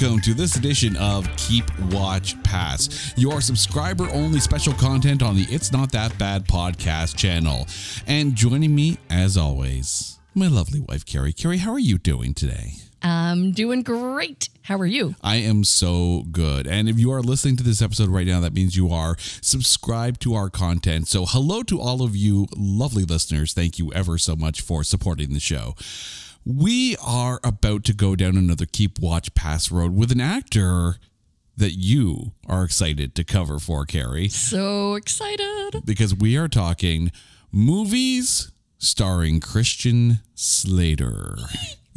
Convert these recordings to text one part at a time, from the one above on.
welcome to this edition of Keep Watch Pass, your subscriber only special content on the It's Not That Bad podcast channel. And joining me, as always, my lovely wife, Carrie. Carrie, how are you doing today? I'm doing great. How are you? I am so good. And if you are listening to this episode right now, that means you are subscribed to our content. So, hello to all of you lovely listeners. Thank you ever so much for supporting the show. We are about to go down another Keep Watch Pass road with an actor that you are excited to cover for, Carrie, So excited. because we are talking movies starring Christian Slater.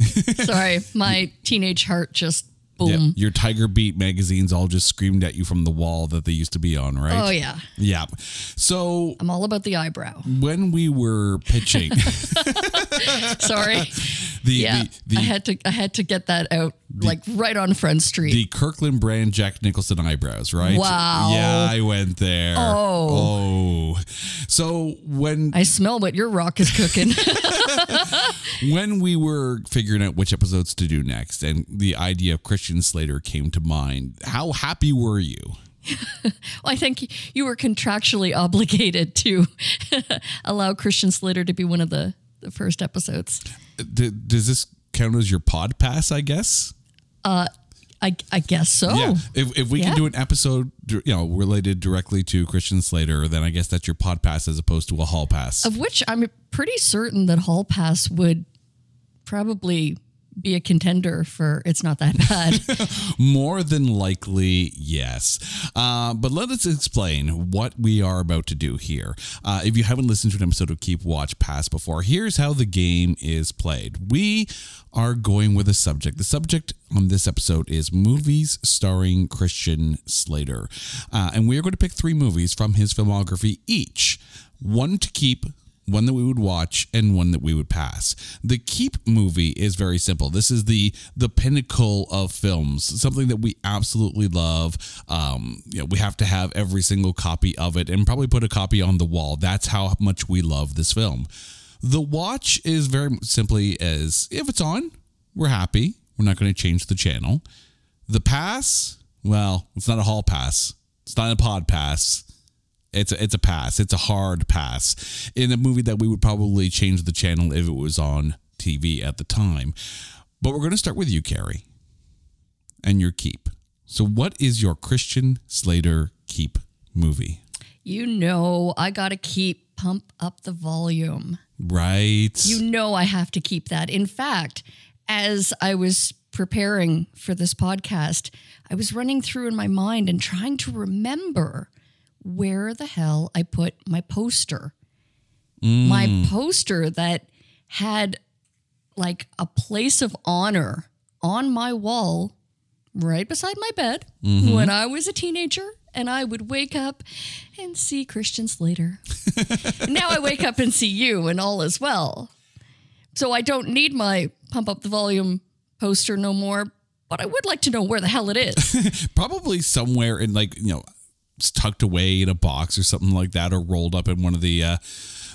Sorry, my teenage heart just Yeah, boom. your Tiger Beat magazines all just screamed at you from the wall that they used to be on, right? Oh yeah. Yeah. So I'm all about the eyebrow. when we were pitching Sorry. the Yeah. the, the I had to I had to get that out like right on Front Street. the Kirkland brand Jack Nicholson eyebrows, right? Wow. Yeah, I went there. Oh. Oh. So when I smell what your rock is cooking. when we were figuring out which episodes to do next and the idea of Christian Slater came to mind, how happy were you? well, I think you were contractually obligated to allow Christian Slater to be one of the, the first episodes. D- does this count as your pod pass, I guess? Uh, I, I guess so. Yeah. If, if we can do an episode, you know, related directly to Christian Slater, then I guess that's your pod pass as opposed to a hall pass. Of which I'm pretty certain that Hall Pass would probably be a contender for It's Not That Bad. More than likely, yes. Uh, but let us explain what we are about to do here. Uh, if you haven't listened to an episode of Keep Watch Pass before, here's how the game is played. We are going with a subject. The subject on this episode is movies starring Christian Slater. Uh, and we are going to pick three movies from his filmography each one to keep, one that we would watch and one that we would pass. The Keep movie is very simple. This is the the pinnacle of films, something that we absolutely love. Um, you know, we have to have every single copy of it and probably put a copy on the wall. That's how much we love this film. The watch is very simply as if it's on, we're happy. We're not going to change the channel. The pass, well, it's not a hall pass. It's not a pod pass. It's a, it's a pass. It's a hard pass. In a movie that we would probably change the channel if it was on TV at the time. But we're going to start with you, Carrie, and your keep. So, what is your Christian Slater keep movie? you know, I got to keep pump up the volume. Right. You know, I have to keep that. In fact, as I was preparing for this podcast, I was running through in my mind and trying to remember where the hell I put my poster. Mm. My poster that had like a place of honor on my wall right beside my bed mm-hmm. when I was a teenager. And I would wake up and see Christian Slater. now I wake up and see you, and all is well. So I don't need my pump up the volume poster no more, but I would like to know where the hell it is. probably somewhere in like you know tucked away in a box or something like that or rolled up in one of the uh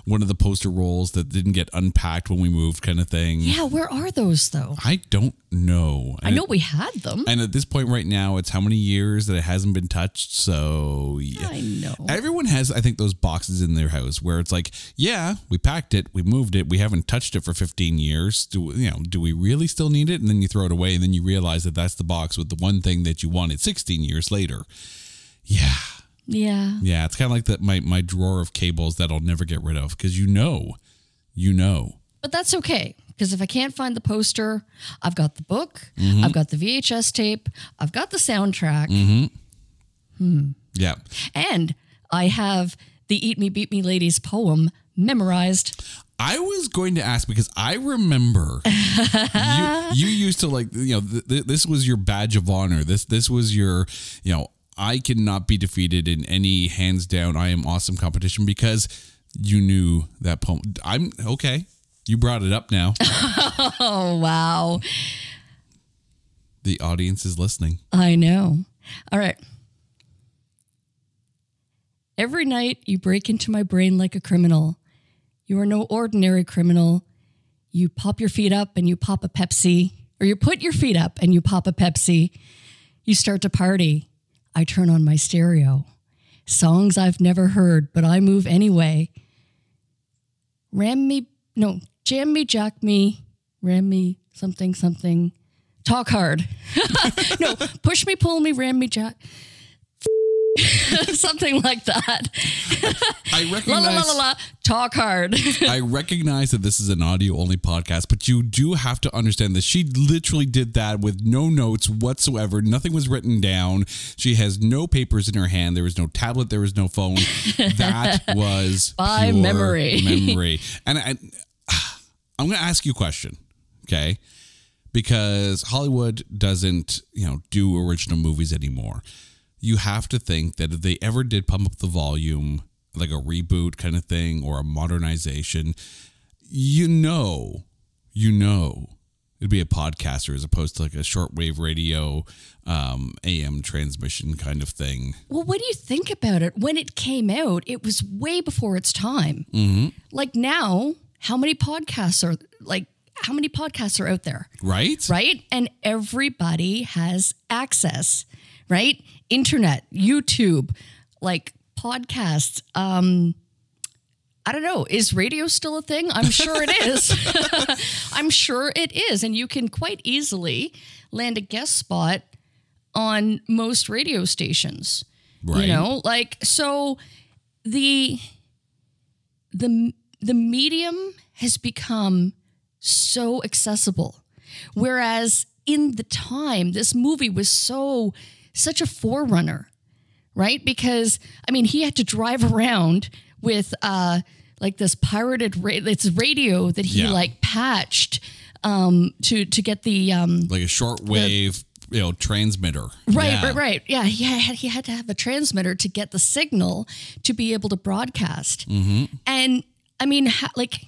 one of the poster rolls that didn't get unpacked when we moved kind of thing yeah, where are those though? i don't know I know we had them. and at this point right now it's how many years that it hasn't been touched so yeah I know. Everyone has, I think, those boxes in their house where it's like, yeah, we packed it, we moved it, we haven't touched it for 15 years. Do you know? Do we really still need it? And then you throw it away, and then you realize that that's the box with the one thing that you wanted 16 years later. Yeah, Yeah. yeah, it's kind of like that my my drawer of cables that I'll never get rid of because you know, you know. But that's okay. Because if I can't find the poster, I've got the book, Mm-hmm. I've got the VHS tape, I've got the soundtrack, Mm-hmm. Hmm. Yeah, and I have the Eat Me, Beat Me Ladies poem memorized. I was going to ask because I remember you, you used to like you know th- th- this was your badge of honor. This this was your you know I cannot be defeated in any hands down I am awesome competition because you knew that poem. I'm okay. You brought it up now. Oh, wow. the audience is listening. I know. All right. Every night you break into my brain like a criminal. You are no ordinary criminal. You pop your feet up and you pop a Pepsi. or you put your feet up and you pop a Pepsi. You start to party. I turn on my stereo. Songs I've never heard, but I move anyway. Ram me, no, jam me, jack me, ram me, something, something. Talk hard. no, push me, pull me, ram me, jack. something like that. I La recognize. la la la la. Talk hard. I recognize that this is an audio only podcast, but you do have to understand that she literally did that with no notes whatsoever. Nothing was written down. She has no papers in her hand. There was no tablet. There was no phone. That was By pure memory. Memory. And I, I'm going to ask you a question, okay? Because Hollywood doesn't, you know, do original movies anymore. You have to think that if they ever did pump up the volume, like a reboot kind of thing or a modernization, you know, you know, it'd be a podcaster as opposed to like a shortwave radio, um, AM transmission kind of thing. Well, what do you think about it? When it came out, it was way before its time. Mm-hmm. Like now, how many podcasts are like how many podcasts are out there, Right? right? And everybody has access, right? Internet, YouTube, like podcasts. Um, I don't know. Is radio still a thing? I'm sure it is. I'm sure it is, and you can quite easily land a guest spot on most radio stations Right. you know like so the the the medium has become so accessible whereas in the time this movie was so such a forerunner right because i mean he had to drive around with uh like this pirated ra- it's radio that he Yeah. like patched um to to get the um Like a shortwave, you know, transmitter. Right, Yeah. right, right. Yeah, he had he had to have a transmitter to get the signal to be able to broadcast. And I mean, ha- like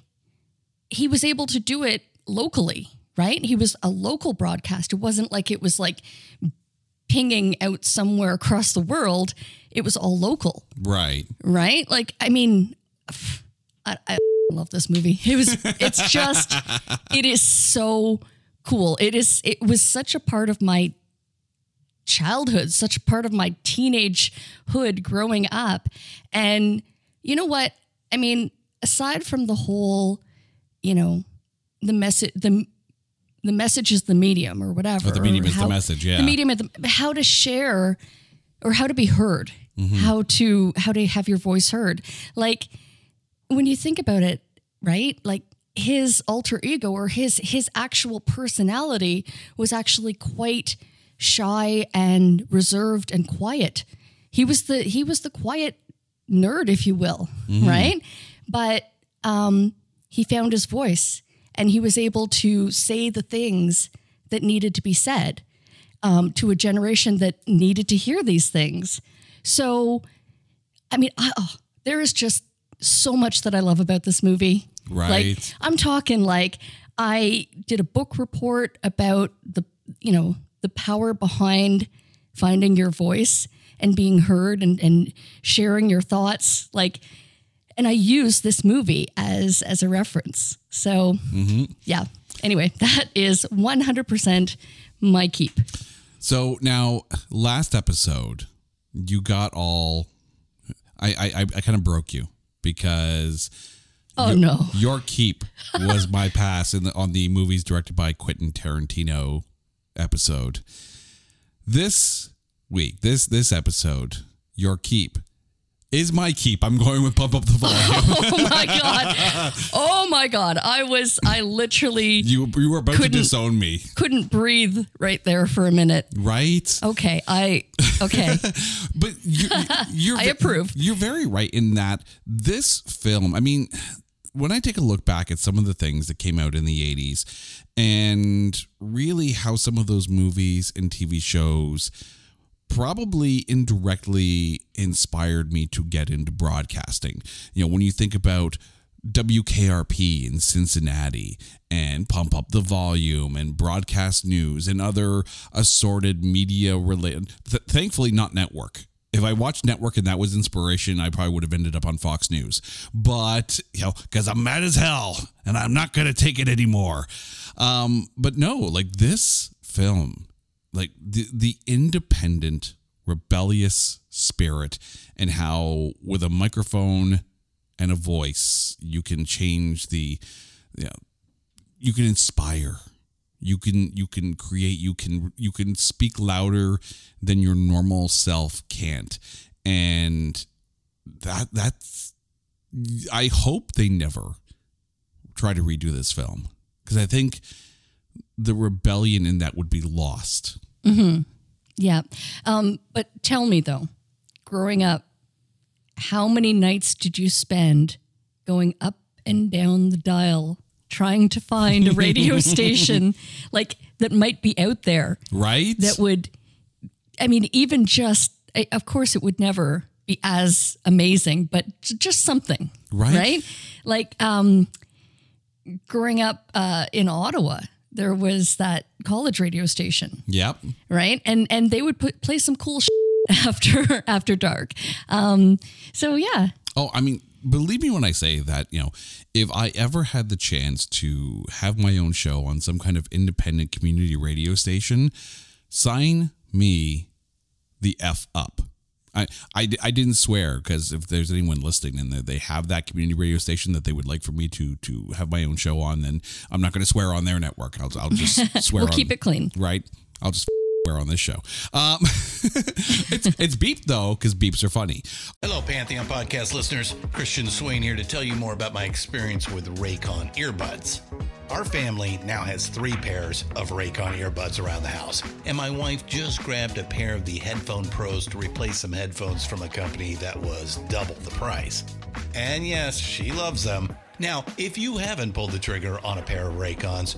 he was able to do it locally, right? He was a local broadcast. It wasn't like it was like pinging out somewhere across the world. It was all local, Right. right? Like, I mean, I, I love this movie. It was, it's just, it is so cool. It is, it was such a part of my childhood, such a part of my teenage hood growing up. And you know what? I mean, aside from the whole, you know, the message, the, the message is the medium or whatever. Oh, the medium or is the message, yeah. The medium is the, how to share or how to be heard, Mm-hmm. how to, how to have your voice heard. Like, when you think about it, right? Like his alter ego or his his actual personality was actually quite shy and reserved and quiet. He was the he was the quiet nerd, if you will, right? But um, he found his voice and he was able to say the things that needed to be said um, to a generation that needed to hear these things. So, I mean, I, oh, there is just so much that I love about this movie. Right. Like, I'm talking like I did a book report about the, you know, the power behind finding your voice and being heard and, and sharing your thoughts. Like, and I use this movie as as a reference. So, mm-hmm. yeah. Anyway, that is 100% my keep. So now, last episode, you got all. I I, I- I kind of broke you because Oh no. your keep was my pass in the, on the movies directed by Quentin Tarantino episode. This week, this this episode, your keep is my keep. I'm going with pump up the volume. Oh my god. Oh my god. I was I literally you you were about to disown me, couldn't breathe right there for a minute. right? Okay, I okay. But you're, you're I approve. You're very right in that this film. I mean, when I take a look back at some of the things that came out in the '80s, and really how some of those movies and TV shows probably indirectly inspired me to get into broadcasting. You know, when you think about WKRP in Cincinnati and Pump Up the Volume and Broadcast News and other assorted media related, th- thankfully not network. If I watched network and that was inspiration, I probably would have ended up on Fox News. But, you know, because I'm mad as hell and I'm not going to take it anymore. Um, but no, like this film, like the, the independent, rebellious spirit and how with a microphone and a voice, you can change the, you know, you can inspire. You can you can create you can you can speak louder than your normal self can't. And that that's i hope they never try to redo this film. Because i think the rebellion in that would be lost Yeah. Um, but tell me though, growing up, how many nights did you spend going up and down the dial trying to find a radio station like that might be out there right that would I mean even just of course it would never be as amazing but just something Right. right like um growing up uh in Ottawa there was that college radio station yep right? And and they would put play some cool after after dark. Um, so yeah, Oh, I mean, believe me when I say that, you know, if I ever had the chance to have my own show on some kind of independent community radio station, sign me the F up. I, I, I didn't swear because if there's anyone listening and they- they have that community radio station that they would like for me to to have my own show on, then I'm not going to swear on their network. I'll, I'll just swear we'll on, keep it clean. right? I'll just swear on this show. Um, it's it's beep though because beeps are funny. Hello, Pantheon podcast listeners. Christian Swain here to tell you more about my experience with Raycon earbuds. Our family now has three pairs of Raycon earbuds around the house, and my wife just grabbed a pair of the Headphone Pros to replace some headphones from a company that was double the price. And yes, she loves them. Now, if you haven't pulled the trigger on a pair of Raycons,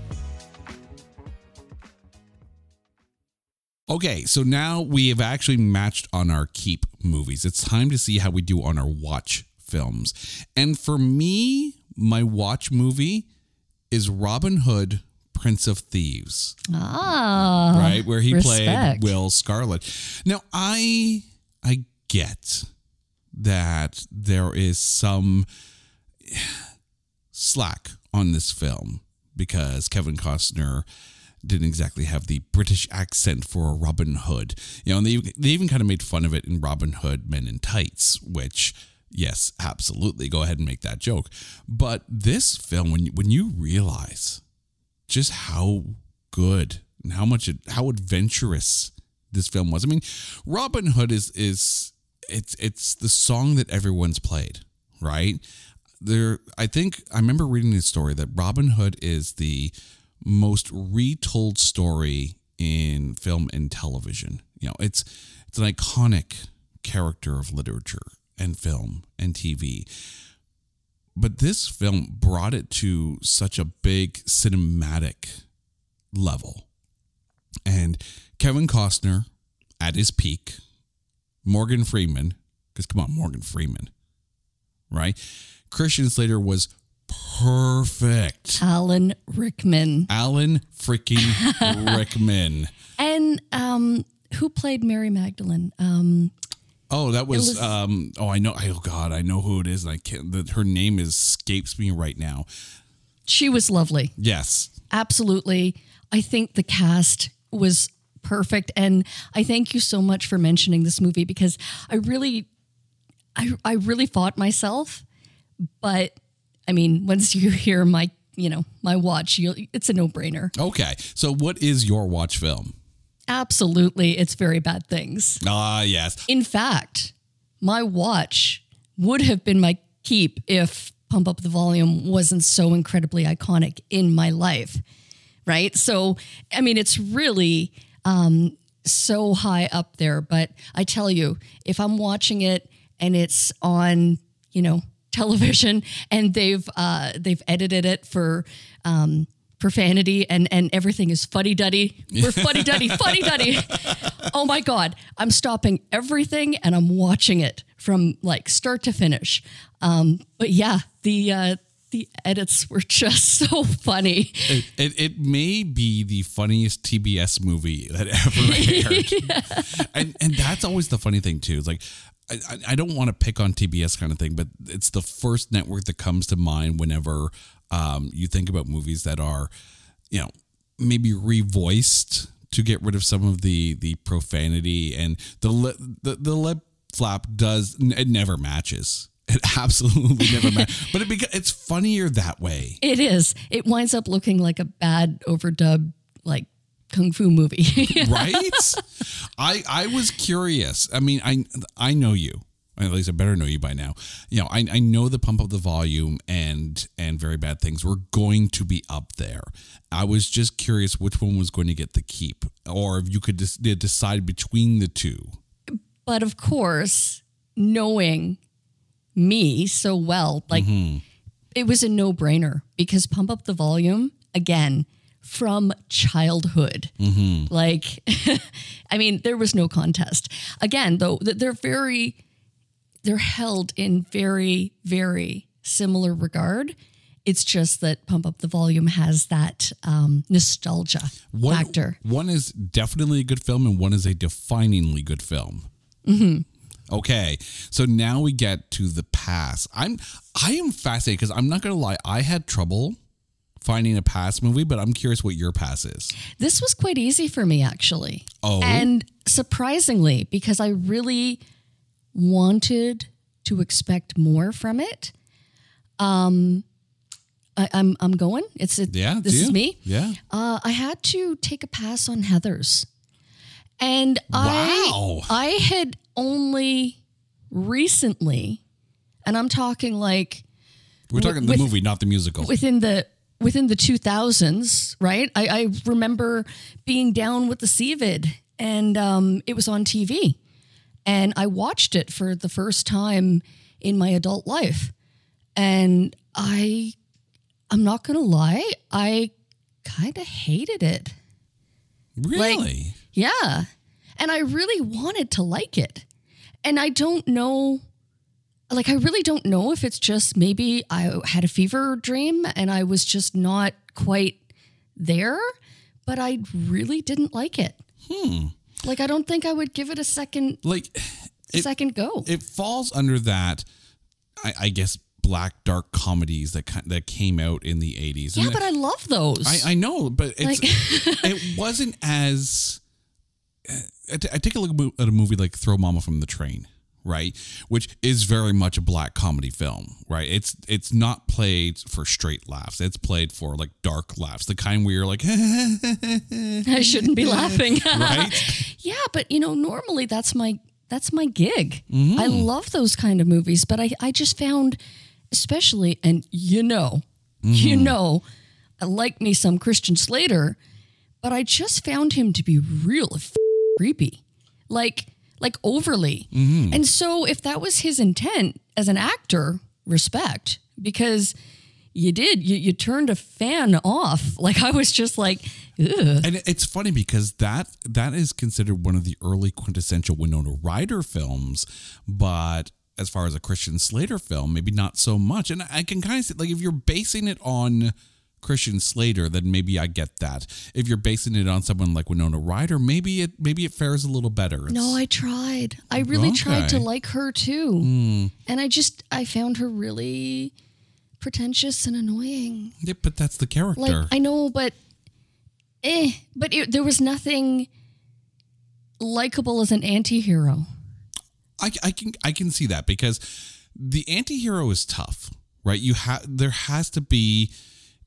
Okay, so now we have actually matched on our keep movies. It's time to see how we do on our watch films. And for me, my watch movie is Robin Hood, Prince of Thieves, Ah, right? Where he respect. played Will Scarlet. Now, I I get that there is some slack on this film because Kevin Costner didn't exactly have the British accent for a Robin Hood. You know, and they they even kind of made fun of it in Robin Hood Men in Tights, which yes, absolutely, go ahead and make that joke. But this film, when you, when you realize just how good and how much it, how adventurous this film was. I mean, Robin Hood is is it's it's the song that everyone's played, right? There I think I remember reading a story that Robin Hood is the most retold story in film and television. You know, it's it's an iconic character of literature and film and TV. But this film brought it to such a big cinematic level. And Kevin Costner at his peak, Morgan Freeman, because come on, Morgan Freeman, right? Christian Slater was perfect. Alan Rickman. Alan freaking Rickman. And um, who played Mary Magdalene? Um, Oh, that was, was- um oh I know oh god, I know who it is and I can't the, her name escapes me right now. She was lovely. Yes. Absolutely. I think the cast was perfect. And I thank you so much for mentioning this movie because I really, I, I really fought myself. But I mean, once you hear my, you know, my watch, you'll, it's a no brainer. Okay. So what is your watch film? Absolutely. It's very bad things. Ah, yes. In fact, my watch would have been my keep if Pump Up the Volume wasn't so incredibly iconic in my life. Right. So, I mean, it's really um, so high up there. But I tell you, if I'm watching it and it's on, you know, television and they've uh, they've edited it for um, profanity and and everything is fuddy duddy. We're fuddy duddy, fuddy duddy. Oh my god! I'm stopping everything and I'm watching it from like start to finish. Um, but yeah, the uh, the edits were just so funny. It, it, it may be the funniest TBS movie that ever aired. And and that's always the funny thing too. It's like I, I- don't want to pick on TBS kind of thing, but it's the first network that comes to mind whenever um, you think about movies that are, you know, maybe revoiced to get rid of some of the the profanity and the lip the, the lip flap does it never matches. It absolutely never matches. But it beca- it's funnier that way. It is. It winds up looking like a bad overdub like kung fu movie. right? I I was curious. I mean, I I know you. At least I better know you by now. You know, I, I know the pump up the volume and and very bad things were going to be up there. I was just curious which one was going to get the keep, or if you could decide between the two. but of course, knowing me so well, like mm-hmm. it was a no brainer because Pump Up the Volume, again, from childhood. Like, I mean, there was no contest. Again, though, they're very, they're held in very, very similar regard. It's just that Pump Up the Volume has that um, nostalgia One, factor. One is definitely a good film, and one is a definingly good film. Okay, so now we get to the past. I'm I am fascinated because I'm not gonna lie, I had trouble finding a pass movie, but I'm curious what your pass is. This was quite easy for me, actually. Oh. And surprisingly, because I really wanted to expect more from it. Um, I, I'm I'm going. It's it, Yeah, This is me. Yeah. Uh, I had to take a pass on Heathers, and Wow. I I had only recently, and I'm talking like We're talking the movie, not the musical. within the within the 2000s right i, I remember being down with the COVID and um, it was on tv and i watched it for the first time in my adult life and i i'm not gonna lie i kind of hated it really? yeah. And I really wanted to like it. And I don't know, like, I really don't know if it's just maybe I had a fever dream and I was just not quite there, but I really didn't like it. Hmm. Like, I don't think I would give it a second, like it, second go. it falls under that, I, I guess, black dark comedies that that came out in the 80s. yeah, And but I love those. I, I know, but it's Like- it wasn't as. I t- I take a look at a movie like Throw Mama from the Train, right, which is very much a black comedy film, right? It's it's not played for straight laughs. It's played for like dark laughs, the kind where you're like, I shouldn't be laughing. right? Yeah, but you know, normally that's my that's my gig. Mm-hmm. I love those kind of movies, but I I just found especially and you know, you Mm-hmm. know, I like me some Christian Slater, but I just found him to be real f- creepy. Like like overly. Mm-hmm. And so if that was his intent as an actor, respect because you did you, you turned a fan off. Like I was just like, Ugh. And it's funny because that that is considered one of the early quintessential Winona Ryder films, but as far as a Christian Slater film, maybe not so much. And I can kind of see like if you're basing it on Christian Slater, then maybe I get that. If you're basing it on someone like Winona Ryder, maybe it maybe it fares a little better. It's- No, I tried. I really tried to like her too. And I just I found her really pretentious and annoying. Yeah, but that's the character. Like I know, but eh, but it, there was nothing likable as an anti-hero. I, I can I can see that because the anti-hero is tough, right? You have there has to be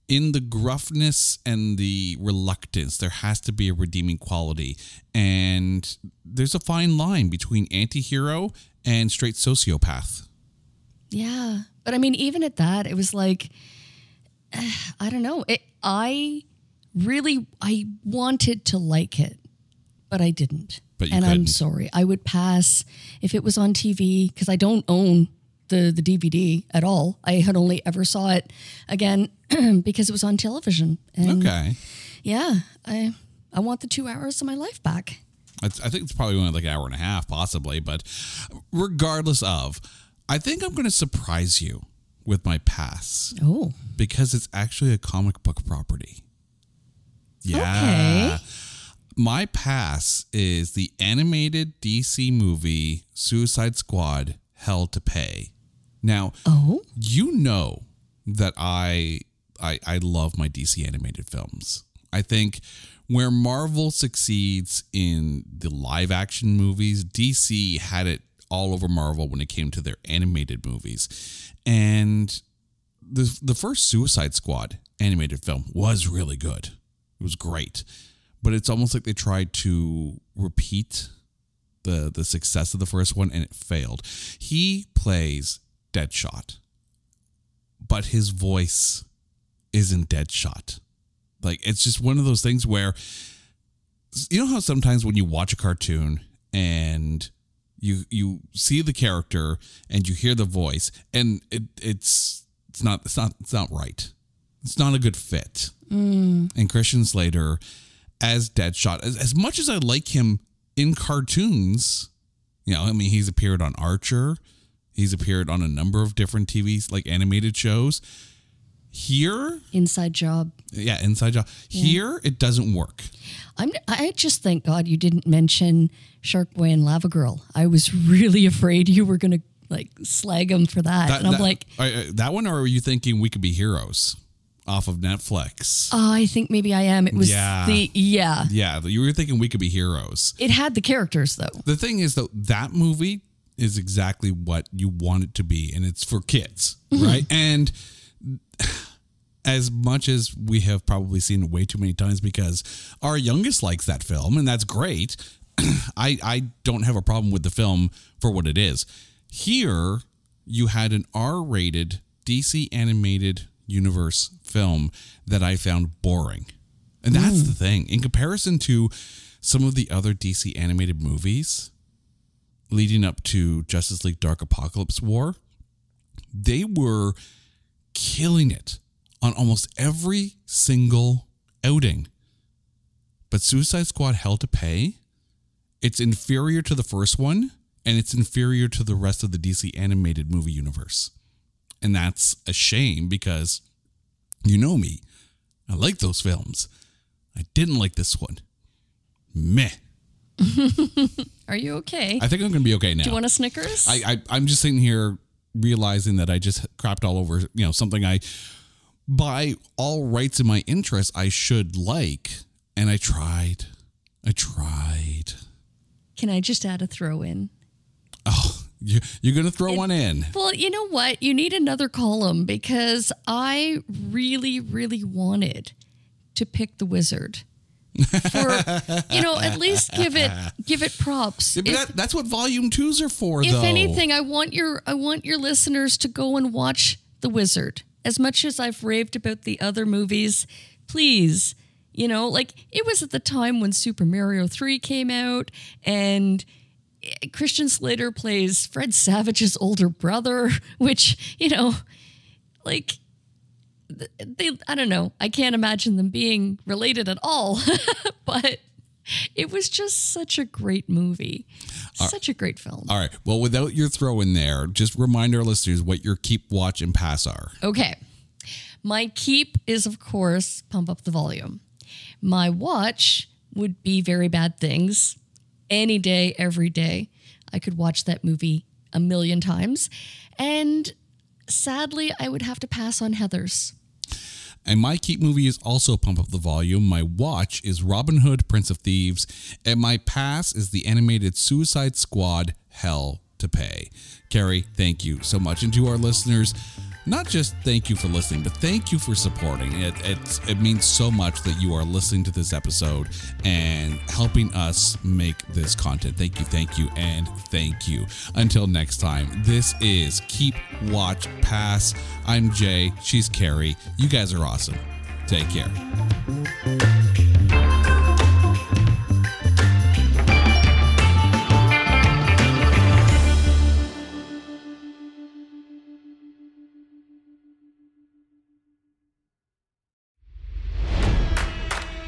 in the gruffness and the reluctance, there has to be a redeeming quality. And there's a fine line between anti-hero and straight sociopath. Yeah. But I mean, even at that, it was like, I don't know. It, I really, I wanted to like it, but I didn't. But you and I'm sorry. I would pass if it was on TV because I don't own the the DVD at all. I had only ever saw it again because it was on television. And Okay. yeah, I I want the two hours of my life back. It's, I think it's probably only like an hour and a half, possibly. But regardless of, I think I'm going to surprise you with my pass Oh, because it's actually a comic book property. Yeah. Okay. My pass is the animated DC movie Suicide Squad Hell to Pay. Now, oh, you know that I I I love my DC animated films. I think where Marvel succeeds in the live action movies, DC had it all over Marvel when it came to their animated movies. And the the first Suicide Squad animated film was really good. It was great. But it's almost like they tried to repeat the the success of the first one and it failed. He plays Deadshot, but his voice isn't Deadshot. Like it's just one of those things where you know how sometimes when you watch a cartoon and you you see the character and you hear the voice and it it's it's not it's not it's not right. It's not a good fit. Mm. And Christian Slater as Deadshot, as, as much as I like him in cartoons, you know, I mean, he's appeared on Archer, he's appeared on a number of different TVs, like animated shows. Here, inside job. yeah, Inside Job. Here, it doesn't work. I'm. I just thank God you didn't mention Shark Boy and Lava Girl. I was really afraid you were gonna like slag him for that, That, and I'm that- like, uh, that one, or are you thinking we could be heroes off of Netflix? oh, I think maybe I am. It was Yeah. the yeah. yeah, you were thinking we could be heroes. It had the characters though. The thing is, though, that movie is exactly what you want it to be, and it's for kids, right? And as much as we have probably seen it way too many times because our youngest likes that film, and that's great. I I don't have a problem with the film for what it is. Here, you had an R-rated DC animated universe film that I found boring. And that's mm. the thing. In comparison to some of the other DC animated movies leading up to Justice League Dark Apokolips War, they were killing it on almost every single outing. But Suicide Squad Hell to Pay, it's inferior to the first one and it's inferior to the rest of the DC animated movie universe. And that's a shame because you know me. I like those films. I didn't like this one. Meh. Are you okay? I think I'm going to be okay now. Do you want a Snickers? I, I I'm just sitting here realizing that I just crapped all over, you know, something I by all rights in my interest I should like, and I tried. I tried. Can I just add a throw in? Oh, you, you're going to throw one in. Well, you know what? You need another column because I really, really wanted to pick the wizard. For you know, at least give it give it props. Yeah, If- that, that's what volume twos are for, if though. anything, I want your I want your listeners to go and watch The Wizard. As much as I've raved about the other movies, please, you know, like it was at the time when Super Mario 3 came out and eh, Christian Slater plays Fred Savage's older brother, which, you know, like they I don't know. I can't imagine them being related at all. but it was just such a great movie. Such a great film. All right. Well, without your throw in there, just remind our listeners what your keep, watch, and pass are. Okay. My keep is, of course, pump up the volume. My watch would be very bad things. Any day, every day. I could watch that movie a million times. And sadly, I would have to pass on Heathers. And my keep movie is also Pump Up the Volume. My watch is Robin Hood, Prince of Thieves. And my pass is the animated Suicide Squad Hell to Pay. Carrie, thank you so much. And to our listeners, not just thank you for listening, but thank you for supporting. It, it, it means so much that you are listening to this episode and helping us make this content. Thank you, thank you, and thank you. Until next time, this is Keep Watch Pass. I'm Jay. She's Carrie. You guys are awesome. Take care.